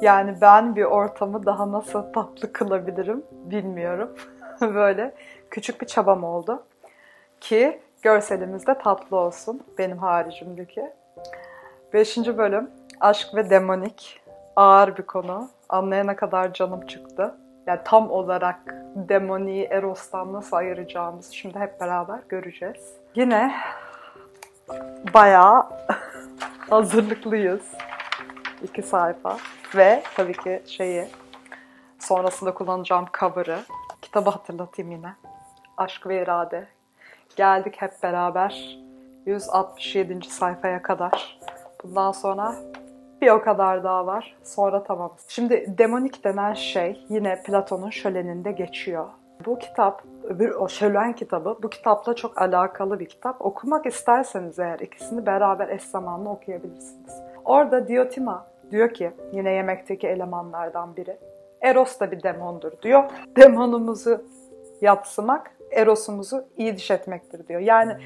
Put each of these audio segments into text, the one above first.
Yani ben bir ortamı daha nasıl tatlı kılabilirim bilmiyorum. Böyle küçük bir çabam oldu. Ki görselimiz de tatlı olsun benim haricimdeki. Beşinci bölüm aşk ve demonik. Ağır bir konu. Anlayana kadar canım çıktı. Yani tam olarak demoniyi Eros'tan nasıl ayıracağımızı şimdi hep beraber göreceğiz. Yine bayağı hazırlıklıyız. İki sayfa. Ve tabii ki şeyi sonrasında kullanacağım cover'ı. Kitabı hatırlatayım yine. Aşk ve İrade. Geldik hep beraber 167. sayfaya kadar. Bundan sonra bir o kadar daha var. Sonra tamam. Şimdi demonik denen şey yine Platon'un şöleninde geçiyor. Bu kitap, öbür o şölen kitabı, bu kitapla çok alakalı bir kitap. Okumak isterseniz eğer ikisini beraber eş zamanlı okuyabilirsiniz. Orada Diotima diyor ki, yine yemekteki elemanlardan biri, Eros da bir demondur diyor. Demonumuzu yatsımak, Eros'umuzu iyi diş etmektir diyor. Yani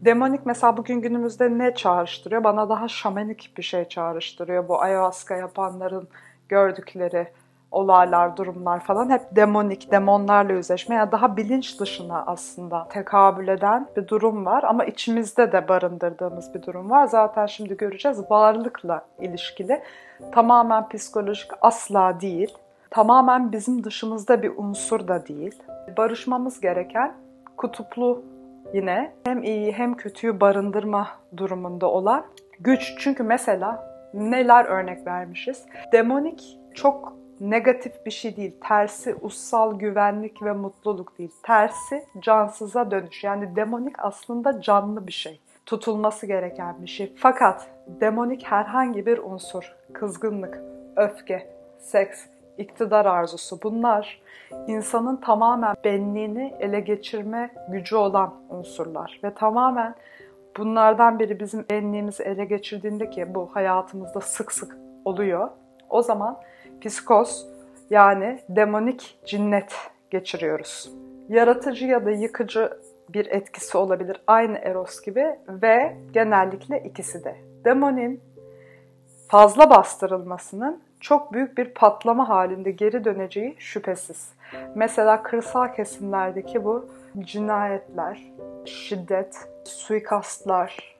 demonik mesela bugün günümüzde ne çağrıştırıyor? Bana daha şamanik bir şey çağrıştırıyor. Bu ayahuasca yapanların gördükleri olaylar, durumlar falan hep demonik, demonlarla yüzleşme. Yani daha bilinç dışına aslında tekabül eden bir durum var ama içimizde de barındırdığımız bir durum var. Zaten şimdi göreceğiz varlıkla ilişkili. Tamamen psikolojik asla değil. Tamamen bizim dışımızda bir unsur da değil. Barışmamız gereken kutuplu yine hem iyi hem kötüyü barındırma durumunda olan güç. Çünkü mesela neler örnek vermişiz? Demonik çok negatif bir şey değil. Tersi ussal güvenlik ve mutluluk değil. Tersi cansıza dönüş. Yani demonik aslında canlı bir şey. Tutulması gereken bir şey. Fakat demonik herhangi bir unsur, kızgınlık, öfke, seks, iktidar arzusu bunlar insanın tamamen benliğini ele geçirme gücü olan unsurlar ve tamamen bunlardan biri bizim benliğimizi ele geçirdiğinde ki bu hayatımızda sık sık oluyor. O zaman psikos yani demonik cinnet geçiriyoruz. Yaratıcı ya da yıkıcı bir etkisi olabilir aynı Eros gibi ve genellikle ikisi de. Demonin fazla bastırılmasının çok büyük bir patlama halinde geri döneceği şüphesiz. Mesela kırsal kesimlerdeki bu cinayetler, şiddet, suikastlar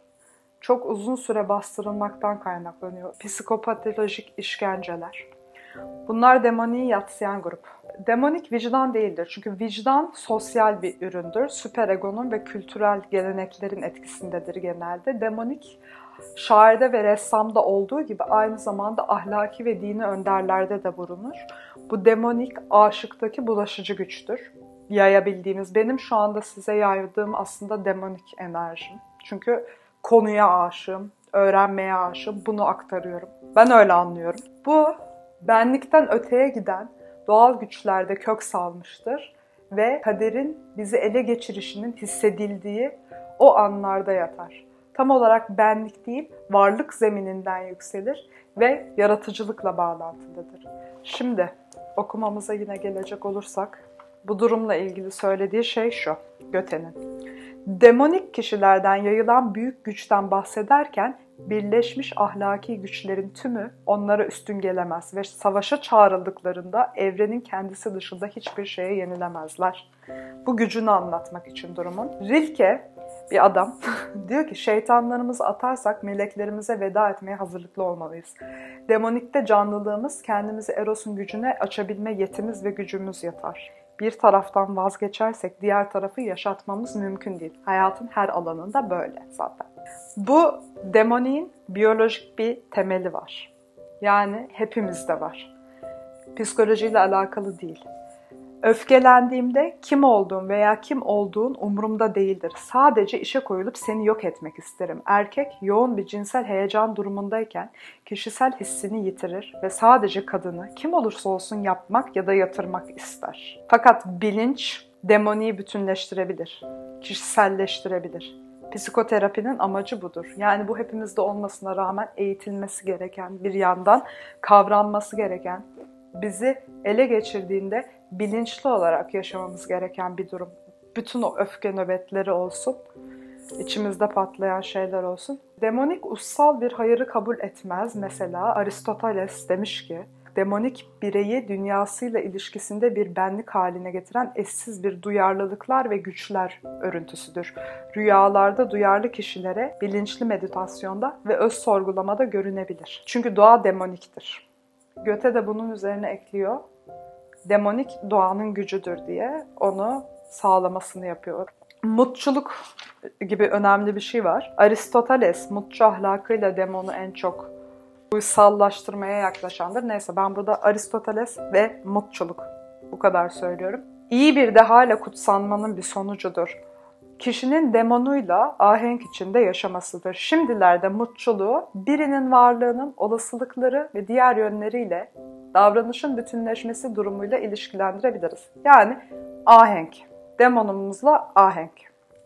çok uzun süre bastırılmaktan kaynaklanıyor. Psikopatolojik işkenceler. Bunlar demoniği yatsıyan grup. Demonik vicdan değildir. Çünkü vicdan sosyal bir üründür. Süperegonun ve kültürel geleneklerin etkisindedir genelde. Demonik şairde ve ressamda olduğu gibi aynı zamanda ahlaki ve dini önderlerde de bulunur. Bu demonik aşıktaki bulaşıcı güçtür. Yayabildiğimiz, benim şu anda size yaydığım aslında demonik enerjim. Çünkü konuya aşığım, öğrenmeye aşığım, bunu aktarıyorum. Ben öyle anlıyorum. Bu benlikten öteye giden doğal güçlerde kök salmıştır ve kaderin bizi ele geçirişinin hissedildiği o anlarda yatar. Tam olarak benlik değil, varlık zemininden yükselir ve yaratıcılıkla bağlantılıdır. Şimdi okumamıza yine gelecek olursak, bu durumla ilgili söylediği şey şu, Göte'nin. Demonik kişilerden yayılan büyük güçten bahsederken birleşmiş ahlaki güçlerin tümü onlara üstün gelemez ve savaşa çağrıldıklarında evrenin kendisi dışında hiçbir şeye yenilemezler. Bu gücünü anlatmak için durumun. Rilke bir adam diyor ki şeytanlarımızı atarsak meleklerimize veda etmeye hazırlıklı olmalıyız. Demonikte canlılığımız kendimizi Eros'un gücüne açabilme yetimiz ve gücümüz yatar bir taraftan vazgeçersek diğer tarafı yaşatmamız mümkün değil. Hayatın her alanında böyle zaten. Bu demoniğin biyolojik bir temeli var. Yani hepimizde var. Psikolojiyle alakalı değil. Öfkelendiğimde kim olduğum veya kim olduğun umurumda değildir. Sadece işe koyulup seni yok etmek isterim. Erkek yoğun bir cinsel heyecan durumundayken kişisel hissini yitirir ve sadece kadını kim olursa olsun yapmak ya da yatırmak ister. Fakat bilinç demoniyi bütünleştirebilir, kişiselleştirebilir. Psikoterapinin amacı budur. Yani bu hepimizde olmasına rağmen eğitilmesi gereken bir yandan kavranması gereken, bizi ele geçirdiğinde bilinçli olarak yaşamamız gereken bir durum. Bütün o öfke nöbetleri olsun, içimizde patlayan şeyler olsun. Demonik ussal bir hayırı kabul etmez. Mesela Aristoteles demiş ki, demonik bireyi dünyasıyla ilişkisinde bir benlik haline getiren eşsiz bir duyarlılıklar ve güçler örüntüsüdür. Rüyalarda duyarlı kişilere bilinçli meditasyonda ve öz sorgulamada görünebilir. Çünkü doğa demoniktir. Göte de bunun üzerine ekliyor. Demonik doğanın gücüdür diye onu sağlamasını yapıyor. Mutçuluk gibi önemli bir şey var. Aristoteles mutçu ahlakıyla demonu en çok uysallaştırmaya yaklaşandır. Neyse ben burada Aristoteles ve mutçuluk bu kadar söylüyorum. İyi bir dehayla kutsanmanın bir sonucudur. Kişinin demonuyla ahenk içinde yaşamasıdır. Şimdilerde mutçuluğu birinin varlığının olasılıkları ve diğer yönleriyle davranışın bütünleşmesi durumuyla ilişkilendirebiliriz. Yani ahenk, demonumuzla ahenk.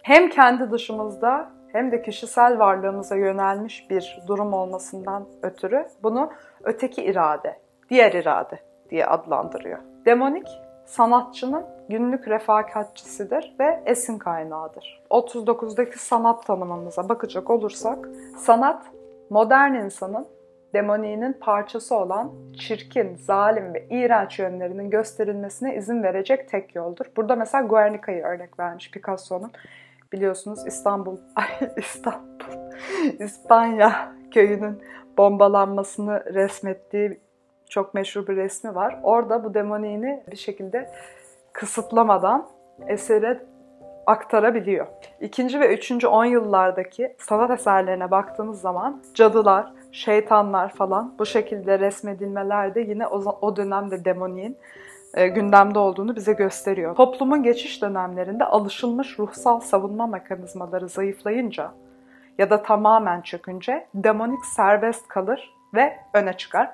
Hem kendi dışımızda hem de kişisel varlığımıza yönelmiş bir durum olmasından ötürü bunu öteki irade, diğer irade diye adlandırıyor. Demonik sanatçının günlük refakatçisidir ve esin kaynağıdır. 39'daki sanat tanımımıza bakacak olursak, sanat modern insanın demoniğinin parçası olan çirkin, zalim ve iğrenç yönlerinin gösterilmesine izin verecek tek yoldur. Burada mesela Guernica'yı örnek vermiş Picasso'nun biliyorsunuz İstanbul, İstanbul, İspanya köyünün bombalanmasını resmettiği çok meşhur bir resmi var. Orada bu demoniğini bir şekilde kısıtlamadan esere aktarabiliyor. İkinci ve üçüncü on yıllardaki sanat eserlerine baktığımız zaman cadılar, şeytanlar falan bu şekilde resmedilmeler de yine o, o dönemde demoniğin e, gündemde olduğunu bize gösteriyor. Toplumun geçiş dönemlerinde alışılmış ruhsal savunma mekanizmaları zayıflayınca ya da tamamen çökünce demonik serbest kalır ve öne çıkar.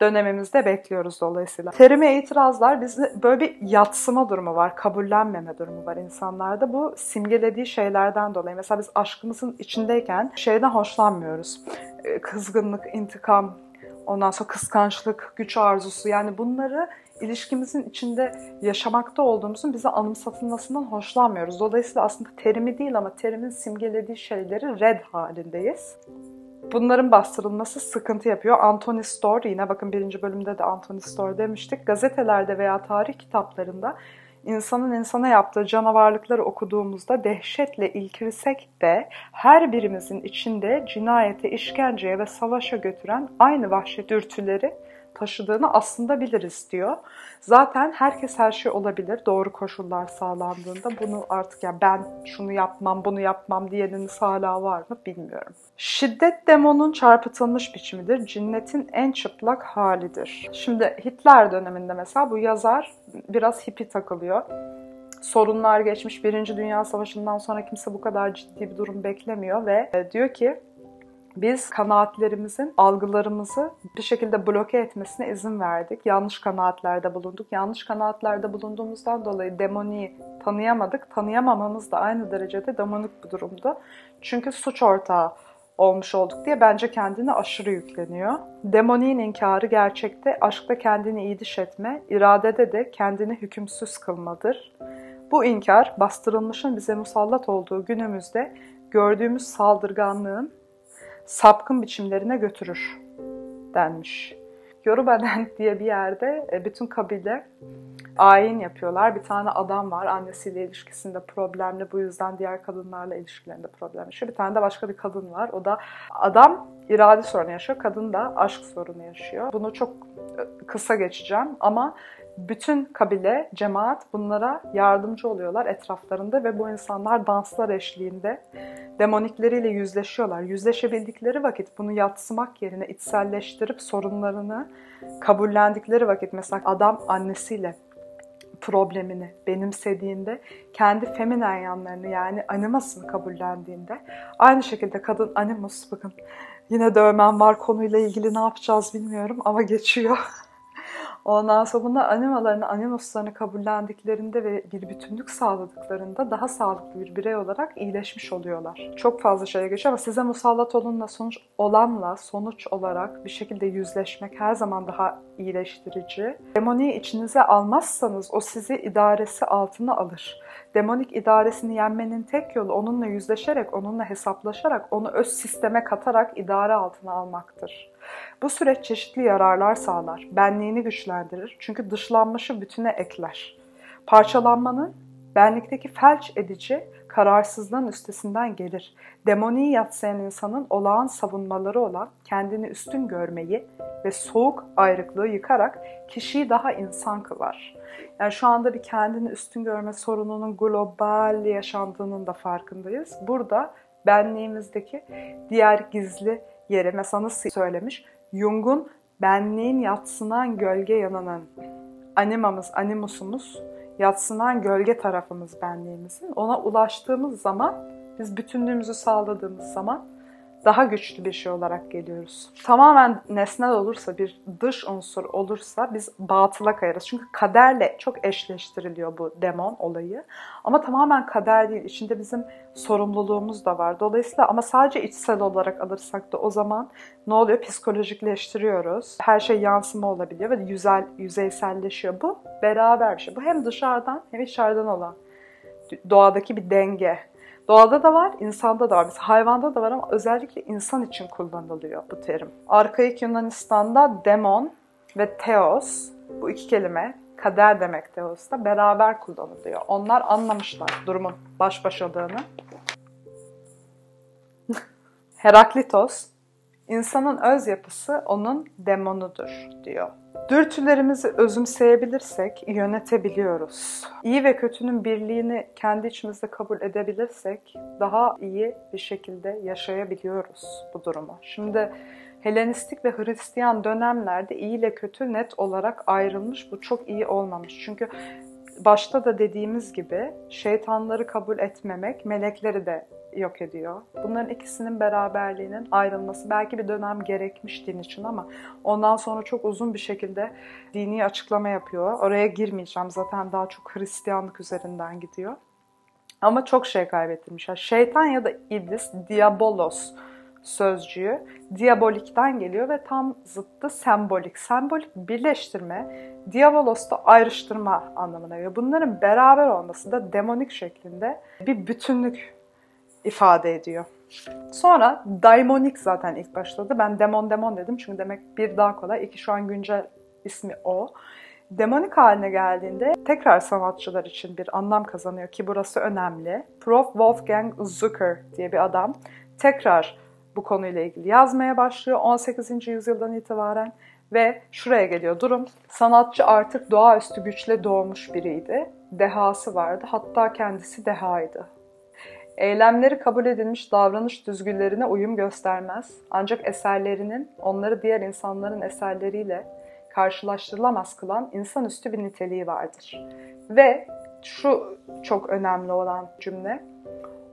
Dönemimizde bekliyoruz dolayısıyla. Terime itirazlar bizde böyle bir yatsıma durumu var, kabullenmeme durumu var insanlarda. Bu simgelediği şeylerden dolayı. Mesela biz aşkımızın içindeyken şeyden hoşlanmıyoruz. E, kızgınlık, intikam, ondan sonra kıskançlık, güç arzusu yani bunları ilişkimizin içinde yaşamakta olduğumuzun bize anımsatılmasından hoşlanmıyoruz. Dolayısıyla aslında terimi değil ama terimin simgelediği şeyleri red halindeyiz. Bunların bastırılması sıkıntı yapıyor. Anthony Storr, yine bakın birinci bölümde de Anthony Storr demiştik. Gazetelerde veya tarih kitaplarında insanın insana yaptığı canavarlıkları okuduğumuzda dehşetle ilkirsek de her birimizin içinde cinayete, işkenceye ve savaşa götüren aynı vahşet dürtüleri taşıdığını aslında biliriz diyor. Zaten herkes her şey olabilir doğru koşullar sağlandığında. Bunu artık ya ben şunu yapmam, bunu yapmam diyeniniz hala var mı bilmiyorum. Şiddet demonun çarpıtılmış biçimidir. Cinnetin en çıplak halidir. Şimdi Hitler döneminde mesela bu yazar biraz hippi takılıyor sorunlar geçmiş. Birinci Dünya Savaşı'ndan sonra kimse bu kadar ciddi bir durum beklemiyor ve e, diyor ki biz kanaatlerimizin algılarımızı bir şekilde bloke etmesine izin verdik. Yanlış kanaatlerde bulunduk. Yanlış kanaatlerde bulunduğumuzdan dolayı demoniyi tanıyamadık. Tanıyamamamız da aynı derecede demonik bir durumdu. Çünkü suç ortağı olmuş olduk diye bence kendini aşırı yükleniyor. Demoniğin inkarı gerçekte aşkta kendini iyiliş etme, iradede de kendini hükümsüz kılmadır. Bu inkar bastırılmışın bize musallat olduğu günümüzde gördüğümüz saldırganlığın sapkın biçimlerine götürür denmiş. Yorubaland diye bir yerde e, bütün kabile ayin yapıyorlar. Bir tane adam var annesiyle ilişkisinde problemli bu yüzden diğer kadınlarla ilişkilerinde problem yaşıyor. Bir tane de başka bir kadın var. O da adam irade sorunu yaşıyor. Kadın da aşk sorunu yaşıyor. Bunu çok e, kısa geçeceğim ama bütün kabile, cemaat bunlara yardımcı oluyorlar etraflarında ve bu insanlar danslar eşliğinde demonikleriyle yüzleşiyorlar. Yüzleşebildikleri vakit bunu yatsımak yerine içselleştirip sorunlarını kabullendikleri vakit mesela adam annesiyle problemini benimsediğinde, kendi feminen yanlarını yani animasını kabullendiğinde, aynı şekilde kadın animus bakın yine dövmen var konuyla ilgili ne yapacağız bilmiyorum ama geçiyor. Ondan sonra bunlar animalarını, animuslarını kabullendiklerinde ve bir bütünlük sağladıklarında daha sağlıklı bir birey olarak iyileşmiş oluyorlar. Çok fazla şeye geçiyor ama size musallat olunla sonuç olanla sonuç olarak bir şekilde yüzleşmek her zaman daha iyileştirici. Demoniyi içinize almazsanız o sizi idaresi altına alır. Demonik idaresini yenmenin tek yolu onunla yüzleşerek, onunla hesaplaşarak, onu öz sisteme katarak idare altına almaktır. Bu süreç çeşitli yararlar sağlar, benliğini güçlendirir çünkü dışlanmışı bütüne ekler. Parçalanmanın benlikteki felç edici kararsızlığın üstesinden gelir. Demoniyi yatsıyan insanın olağan savunmaları olan kendini üstün görmeyi ve soğuk ayrıklığı yıkarak kişiyi daha insan kılar. Yani şu anda bir kendini üstün görme sorununun global yaşandığının da farkındayız. Burada benliğimizdeki diğer gizli yeri mesela nasıl söylemiş? Jung'un benliğin yatsınan gölge yanının animamız, animusumuz yatsınan gölge tarafımız benliğimizin. Ona ulaştığımız zaman, biz bütünlüğümüzü sağladığımız zaman daha güçlü bir şey olarak geliyoruz. Tamamen nesnel olursa, bir dış unsur olursa biz batıla kayarız. Çünkü kaderle çok eşleştiriliyor bu demon olayı. Ama tamamen kader değil. İçinde bizim sorumluluğumuz da var. Dolayısıyla ama sadece içsel olarak alırsak da o zaman ne oluyor? Psikolojikleştiriyoruz. Her şey yansıma olabiliyor ve yüzel, yüzeyselleşiyor. Bu beraber bir şey. Bu hem dışarıdan hem içeriden olan doğadaki bir denge. Doğada da var, insanda da var. Mesela hayvanda da var ama özellikle insan için kullanılıyor bu terim. Arkaik Yunanistan'da demon ve teos bu iki kelime kader demek teosta beraber kullanılıyor. Onlar anlamışlar durumun baş başadığını. Heraklitos, insanın öz yapısı onun demonudur diyor. Dürtülerimizi özümseyebilirsek yönetebiliyoruz. İyi ve kötünün birliğini kendi içimizde kabul edebilirsek daha iyi bir şekilde yaşayabiliyoruz bu durumu. Şimdi Helenistik ve Hristiyan dönemlerde iyi ile kötü net olarak ayrılmış. Bu çok iyi olmamış. Çünkü başta da dediğimiz gibi şeytanları kabul etmemek melekleri de yok ediyor. Bunların ikisinin beraberliğinin ayrılması belki bir dönem gerekmiş din için ama ondan sonra çok uzun bir şekilde dini açıklama yapıyor. Oraya girmeyeceğim zaten daha çok Hristiyanlık üzerinden gidiyor. Ama çok şey kaybettirmişler. Şeytan ya da iblis, diabolos sözcüğü diabolikten geliyor ve tam zıttı sembolik. Sembolik birleştirme, diabolos da ayrıştırma anlamına geliyor. Bunların beraber olması da demonik şeklinde bir bütünlük ifade ediyor. Sonra daimonik zaten ilk başladı. Ben demon demon dedim çünkü demek bir daha kolay. İki şu an güncel ismi o. Demonik haline geldiğinde tekrar sanatçılar için bir anlam kazanıyor ki burası önemli. Prof. Wolfgang Zucker diye bir adam tekrar bu konuyla ilgili yazmaya başlıyor 18. yüzyıldan itibaren ve şuraya geliyor durum. Sanatçı artık doğaüstü güçle doğmuş biriydi. Dehası vardı. Hatta kendisi dehaydı. Eylemleri kabul edilmiş davranış düzgünlerine uyum göstermez. Ancak eserlerinin onları diğer insanların eserleriyle karşılaştırılamaz kılan insanüstü bir niteliği vardır. Ve şu çok önemli olan cümle,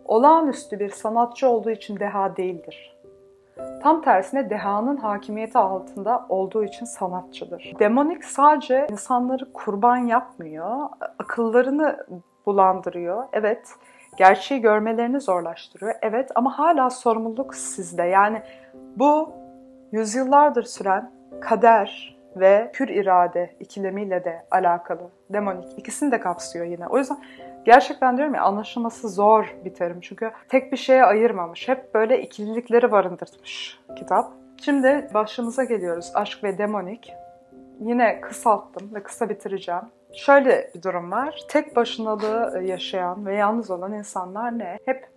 olağanüstü bir sanatçı olduğu için deha değildir. Tam tersine dehanın hakimiyeti altında olduğu için sanatçıdır. Demonik sadece insanları kurban yapmıyor, akıllarını bulandırıyor. Evet, gerçeği görmelerini zorlaştırıyor. Evet ama hala sorumluluk sizde. Yani bu yüzyıllardır süren kader ve pür irade ikilemiyle de alakalı. Demonik ikisini de kapsıyor yine. O yüzden gerçekten diyorum ya anlaşılması zor bir terim. Çünkü tek bir şeye ayırmamış. Hep böyle ikililikleri barındırmış kitap. Şimdi başımıza geliyoruz. Aşk ve demonik. Yine kısalttım ve kısa bitireceğim. Şöyle bir durum var. Tek başınalığı yaşayan ve yalnız olan insanlar ne? Hep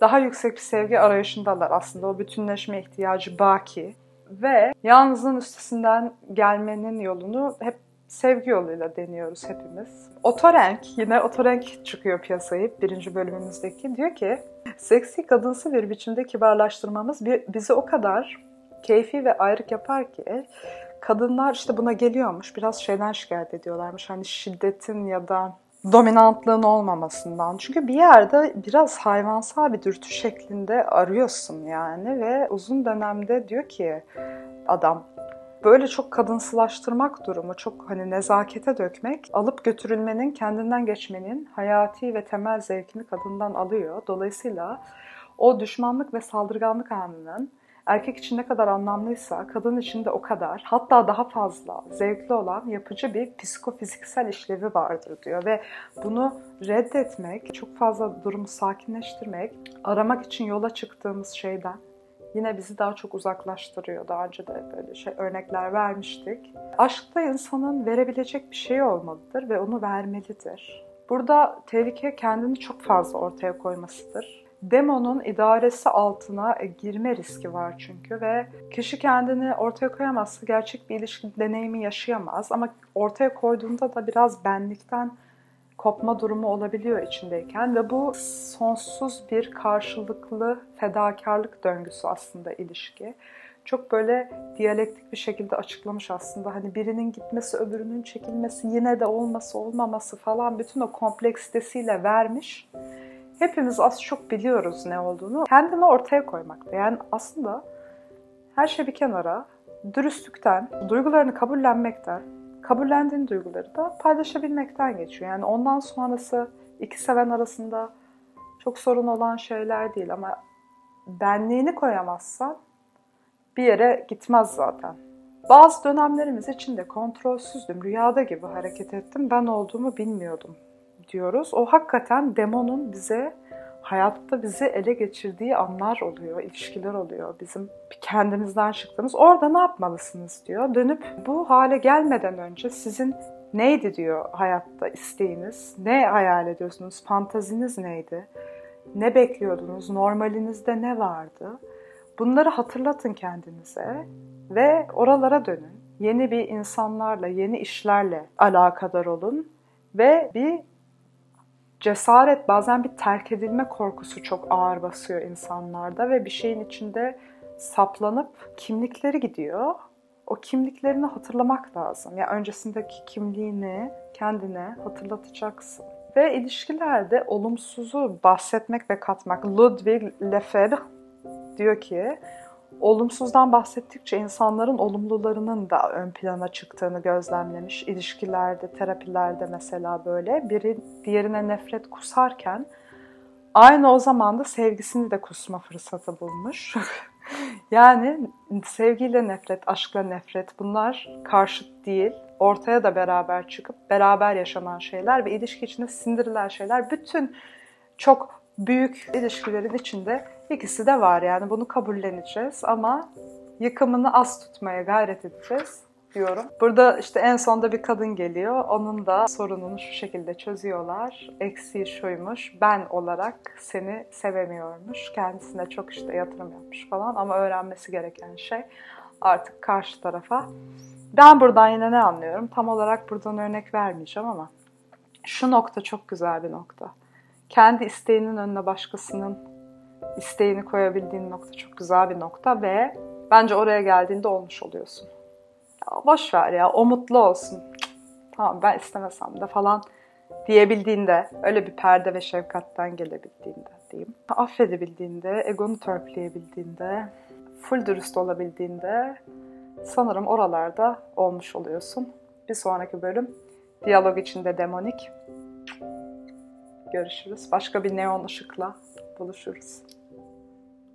daha yüksek bir sevgi arayışındalar aslında. O bütünleşme ihtiyacı baki. Ve yalnızlığın üstesinden gelmenin yolunu hep sevgi yoluyla deniyoruz hepimiz. Otorenk, yine Otorenk çıkıyor piyasayı birinci bölümümüzdeki. Diyor ki, seksi kadınsı bir biçimde kibarlaştırmamız bizi o kadar keyfi ve ayrık yapar ki kadınlar işte buna geliyormuş. Biraz şeyden şikayet ediyorlarmış. Hani şiddetin ya da dominantlığın olmamasından. Çünkü bir yerde biraz hayvansal bir dürtü şeklinde arıyorsun yani ve uzun dönemde diyor ki adam böyle çok kadınsılaştırmak durumu, çok hani nezakete dökmek, alıp götürülmenin, kendinden geçmenin hayati ve temel zevkini kadından alıyor. Dolayısıyla o düşmanlık ve saldırganlık anının erkek için ne kadar anlamlıysa kadın için de o kadar hatta daha fazla zevkli olan yapıcı bir psikofiziksel işlevi vardır diyor ve bunu reddetmek, çok fazla durumu sakinleştirmek, aramak için yola çıktığımız şeyden yine bizi daha çok uzaklaştırıyor. Daha önce de böyle şey örnekler vermiştik. Aşkta insanın verebilecek bir şey olmalıdır ve onu vermelidir. Burada tehlike kendini çok fazla ortaya koymasıdır. Demonun idaresi altına girme riski var çünkü ve kişi kendini ortaya koyamazsa gerçek bir ilişki deneyimi yaşayamaz ama ortaya koyduğunda da biraz benlikten kopma durumu olabiliyor içindeyken ve bu sonsuz bir karşılıklı fedakarlık döngüsü aslında ilişki. Çok böyle diyalektik bir şekilde açıklamış aslında. Hani birinin gitmesi, öbürünün çekilmesi, yine de olması, olmaması falan bütün o kompleksitesiyle vermiş. Hepimiz az çok biliyoruz ne olduğunu. Kendini ortaya koymakta. Yani aslında her şey bir kenara, dürüstlükten, duygularını kabullenmekten, kabullendiğin duyguları da paylaşabilmekten geçiyor. Yani ondan sonrası iki seven arasında çok sorun olan şeyler değil ama benliğini koyamazsan bir yere gitmez zaten. Bazı dönemlerimiz içinde kontrolsüzdüm, rüyada gibi hareket ettim, ben olduğumu bilmiyordum diyoruz. O hakikaten demonun bize hayatta bizi ele geçirdiği anlar oluyor, ilişkiler oluyor. Bizim kendimizden çıktığımız. Orada ne yapmalısınız diyor. Dönüp bu hale gelmeden önce sizin neydi diyor hayatta isteğiniz? Ne hayal ediyorsunuz? Fantaziniz neydi? Ne bekliyordunuz? Normalinizde ne vardı? Bunları hatırlatın kendinize ve oralara dönün. Yeni bir insanlarla, yeni işlerle alakadar olun ve bir cesaret, bazen bir terk edilme korkusu çok ağır basıyor insanlarda ve bir şeyin içinde saplanıp kimlikleri gidiyor. O kimliklerini hatırlamak lazım. Ya yani öncesindeki kimliğini kendine hatırlatacaksın. Ve ilişkilerde olumsuzu bahsetmek ve katmak. Ludwig Lefebvre diyor ki olumsuzdan bahsettikçe insanların olumlularının da ön plana çıktığını gözlemlemiş. İlişkilerde, terapilerde mesela böyle. Biri diğerine nefret kusarken aynı o zaman da sevgisini de kusma fırsatı bulmuş. yani sevgiyle nefret, aşkla nefret bunlar karşıt değil. Ortaya da beraber çıkıp beraber yaşanan şeyler ve ilişki içinde sindirilen şeyler. Bütün çok büyük ilişkilerin içinde ikisi de var yani bunu kabulleneceğiz ama yıkımını az tutmaya gayret edeceğiz diyorum. Burada işte en sonda bir kadın geliyor. Onun da sorununu şu şekilde çözüyorlar. Eksiği şuymuş. Ben olarak seni sevemiyormuş. Kendisine çok işte yatırım yapmış falan ama öğrenmesi gereken şey artık karşı tarafa. Ben buradan yine ne anlıyorum? Tam olarak buradan örnek vermeyeceğim ama şu nokta çok güzel bir nokta kendi isteğinin önüne başkasının isteğini koyabildiğin nokta çok güzel bir nokta ve bence oraya geldiğinde olmuş oluyorsun. Ya boş ver ya o mutlu olsun. Tamam ben istemesem de falan diyebildiğinde, öyle bir perde ve şefkatten gelebildiğinde diyeyim. Affedebildiğinde, egonu törpüleyebildiğinde, full dürüst olabildiğinde sanırım oralarda olmuş oluyorsun. Bir sonraki bölüm diyalog içinde demonik görüşürüz. Başka bir neon ışıkla buluşuruz.